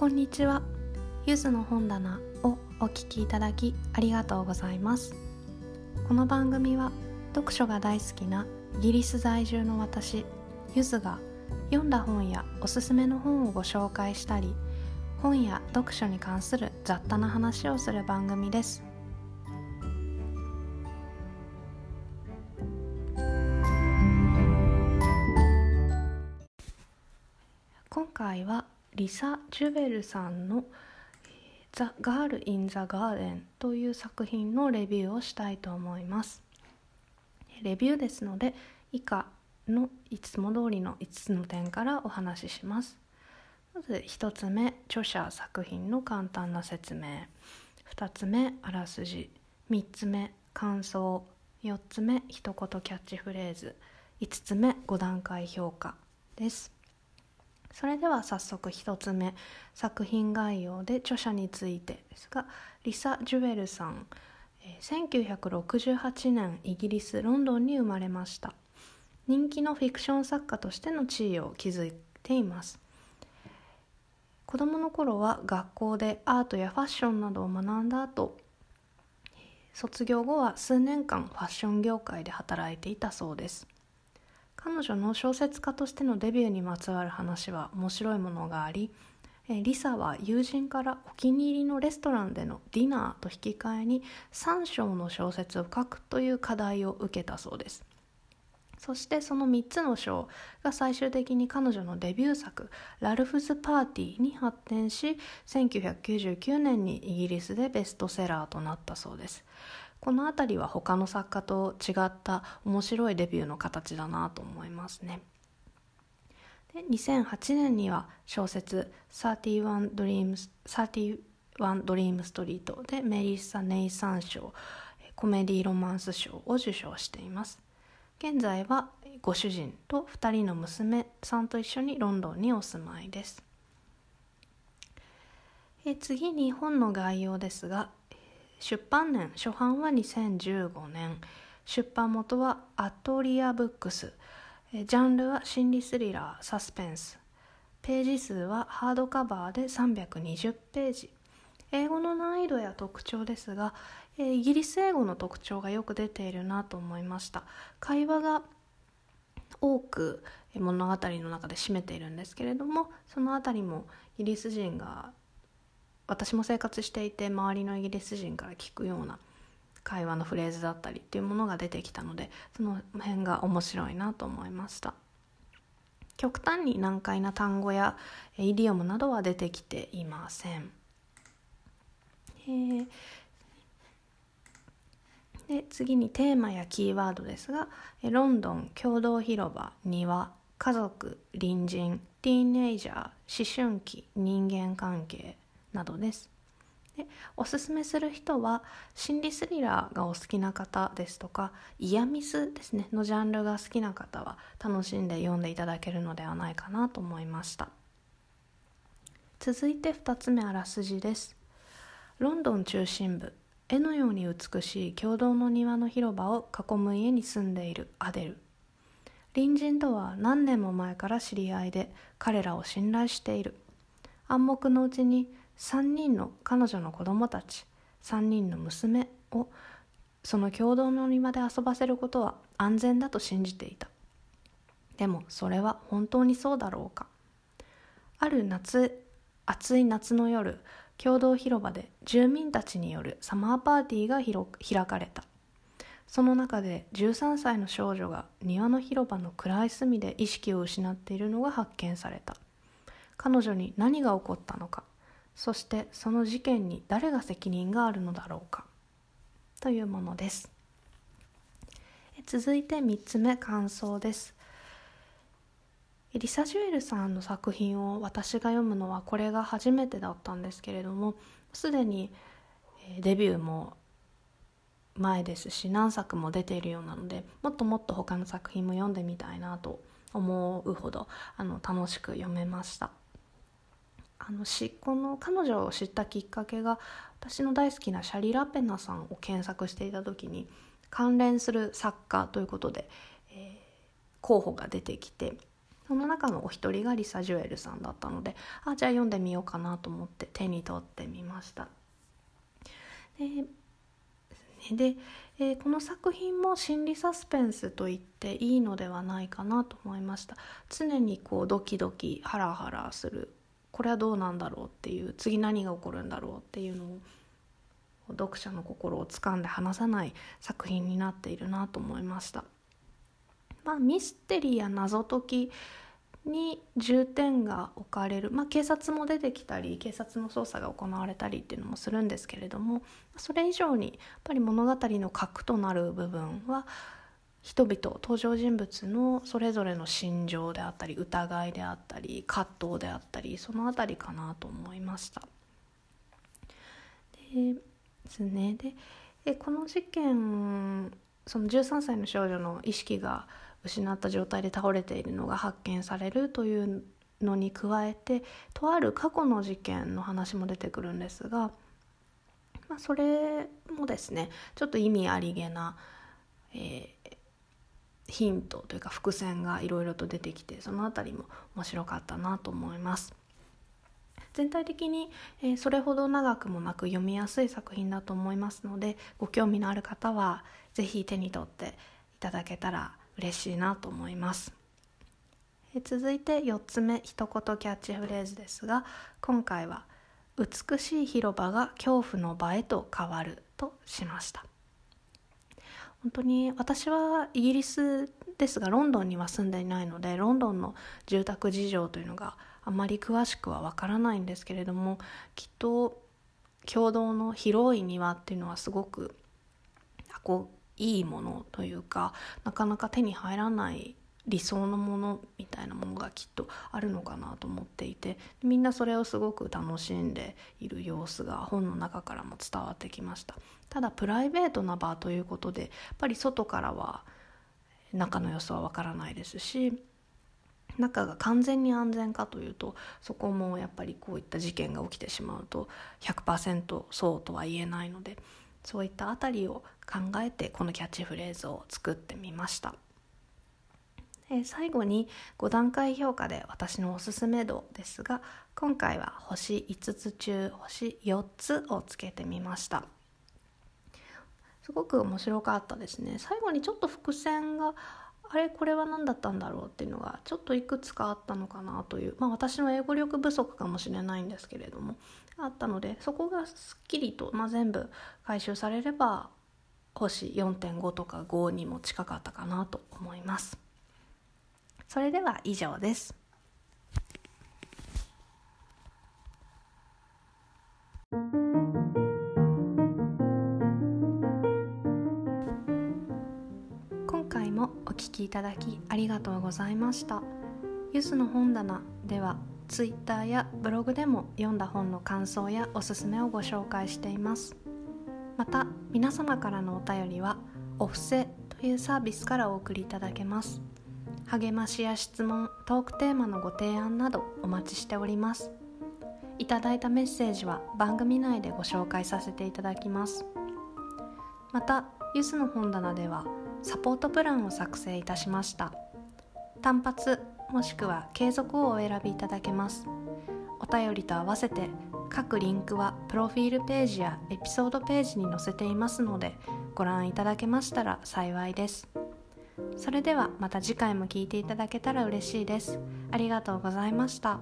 こんにちは。ゆずの本棚をお聞きいただきありがとうございます。この番組は読書が大好きなイギリス在住の私ゆずが読んだ本やおすすめの本をご紹介したり本や読書に関する雑多な話をする番組です。今回はリサ・ジュベルさんの「ザ・ガール・イン・ザ・ガーデン」という作品のレビューをしたいと思います。レビューですので以下のいつも通りの5つの点からお話しします。まず1つ目著者作品の簡単な説明。2つ目あらすじ。3つ目感想。4つ目一言キャッチフレーズ。5つ目5段階評価です。それでは早速1つ目作品概要で著者についてですがリサ・ジュエルさん1968年イギリス・ロンドンに生まれました。人気のフィクション作家としての地位を築いています。子供の頃は学校でアートやファッションなどを学んだ後卒業後は数年間ファッション業界で働いていたそうです。彼女の小説家としてのデビューにまつわる話は面白いものがありリサは友人からお気に入りのレストランでのディナーと引き換えに3章の小説を書くという課題を受けたそうです。そしてその3つの章が最終的に彼女のデビュー作「ラルフズ・パーティー」に発展し1999年にイギリスでベストセラーとなったそうです。この辺りは他の作家と違った面白いデビューの形だなと思いますね。で2008年には小説「31 Dreams, 31 Dream Street」でメリッサ・ネイサン賞コメディロマンス賞を受賞しています現在はご主人と2人の娘さんと一緒にロンドンにお住まいですえ次に本の概要ですが出版年初版は2015年。出版元はアトリアブックス。ジャンルは心理スリラーサスペンス。ページ数はハードカバーで320ページ。英語の難易度や特徴ですがイギリス英語の特徴がよく出ているなと思いました。会話が多く物語の中で占めているんですけれどもその辺りもイギリス人が私も生活していて周りのイギリス人から聞くような会話のフレーズだったりっていうものが出てきたのでその辺が面白いなと思いました。極端に難解な単語やイディオムなどは出てきていません。で次にテーマやキーワードですがロンドン共同広場庭家族隣人ティーンエイジャー思春期人間関係。などです。でおすすめする人は心理スリラーがお好きな方ですとかイヤミスですねのジャンルが好きな方は楽しんで読んでいただけるのではないかなと思いました。続いて2つ目あらすじです。ロンドン中心部絵のように美しい共同の庭の広場を囲む家に住んでいるアデル。隣人とは何年も前から知り合いで彼らを信頼している。暗黙のうちに3人の彼女の子供たち3人の娘をその共同の庭で遊ばせることは安全だと信じていた。でもそれは本当にそうだろうか。ある夏暑い夏の夜共同広場で住民たちによるサマーパーティーが開かれた。その中で13歳の少女が庭の広場の暗い隅で意識を失っているのが発見された。彼女に何が起こったのか。そしてその事件に誰が責任があるのだろうか？というものです。続いて3つ目感想です。リサ・ジュエルさんの作品を私が読むのはこれが初めてだったんですけれどもすでにデビューも前ですし何作も出ているようなのでもっともっと他の作品も読んでみたいなと思うほどあの楽しく読めました。あのしこの彼女を知ったきっかけが私の大好きなシャリ・ラペナさんを検索していた時に関連する作家ということで、えー、候補が出てきてその中のお一人がリサ・ジュエルさんだったのであじゃあ読んでみようかなと思って手に取ってみました。でで、えー、この作品も心理サスペンスと言っていいのではないかなと思いました常にこうドキドキハラハラするこれはどうなんだろうっていう次何が起こるんだろうっていうのを読者の心を掴んで離さない作品になっているなと思いました。まあ、ミステリーや謎解きに重点が置かれる、まあ、警察も出てきたり警察の捜査が行われたりっていうのもするんですけれどもそれ以上にやっぱり物語の核となる部分は人々登場人物のそれぞれの心情であったり疑いであったり葛藤であったりその辺りかなと思いました。ですねでこの事件その13歳の少女の意識が失った状態で倒れているのが発見されるというのに加えてとある過去の事件の話も出てくるんですが、まあ、それもですねちょっと意味ありげな、えー、ヒントというか伏線がいろいろと出てきてその辺りも面白かったなと思います。全体的に、え、それほど長くもなく読みやすい作品だと思いますのでご興味のある方は是非手に取っていただけたら嬉しいなと思います続いて4つ目一言キャッチフレーズですが今回は「美しい広場が恐怖の場へと変わる」としました本当に私はイギリスですがロンドンには住んでいないのでロンドンの住宅事情というのがあまり詳しくはわからないんですけれどもきっと共同の広い庭っていうのはすごくこういいものというかなかなか手に入らない理想のものみたいなものがきっとあるのかなと思っていてみんなそれをすごく楽しんでいる様子が本の中からも伝わってきましたただプライベートな場ということでやっぱり外からは中の様子はわからないですし中が完全に安全かというとそこもやっぱりこういった事件が起きてしまうと100%そうとは言えないのでそういったあたりを考えてこのキャッチフレーズを作ってみました。え最後に5段階評価で私のおすすめ度ですが今回は星5つ中星4つをつけてみました。すごく面白かったですね。最後にちょっと伏線があれこれは何だったんだろうっていうのがちょっといくつかあったのかなというまあ私の英語力不足かもしれないんですけれどもあったのでそこがすっきりと、まあ、全部回収されれば星4.5とか5にも近かったかなと思います。それでは以上です。今回もお聞きいただきありがとうございました。ゆずの本棚ではツイッターやブログでも読んだ本の感想やおすすめをご紹介しています。また皆様からのお便りはお布施というサービスからお送りいただけます。励ましや質問トークテーマのご提案などお待ちしております。いただいたメッセージは番組内でご紹介させていただきます。またゆずの本棚ではサポートプランを作成いたしました。単発もしくは継続をお選びいただけます。お便りと合わせて各リンクはプロフィールページやエピソードページに載せていますのでご覧いただけましたら幸いです。それではまた次回も聴いていただけたら嬉しいです。ありがとうございました。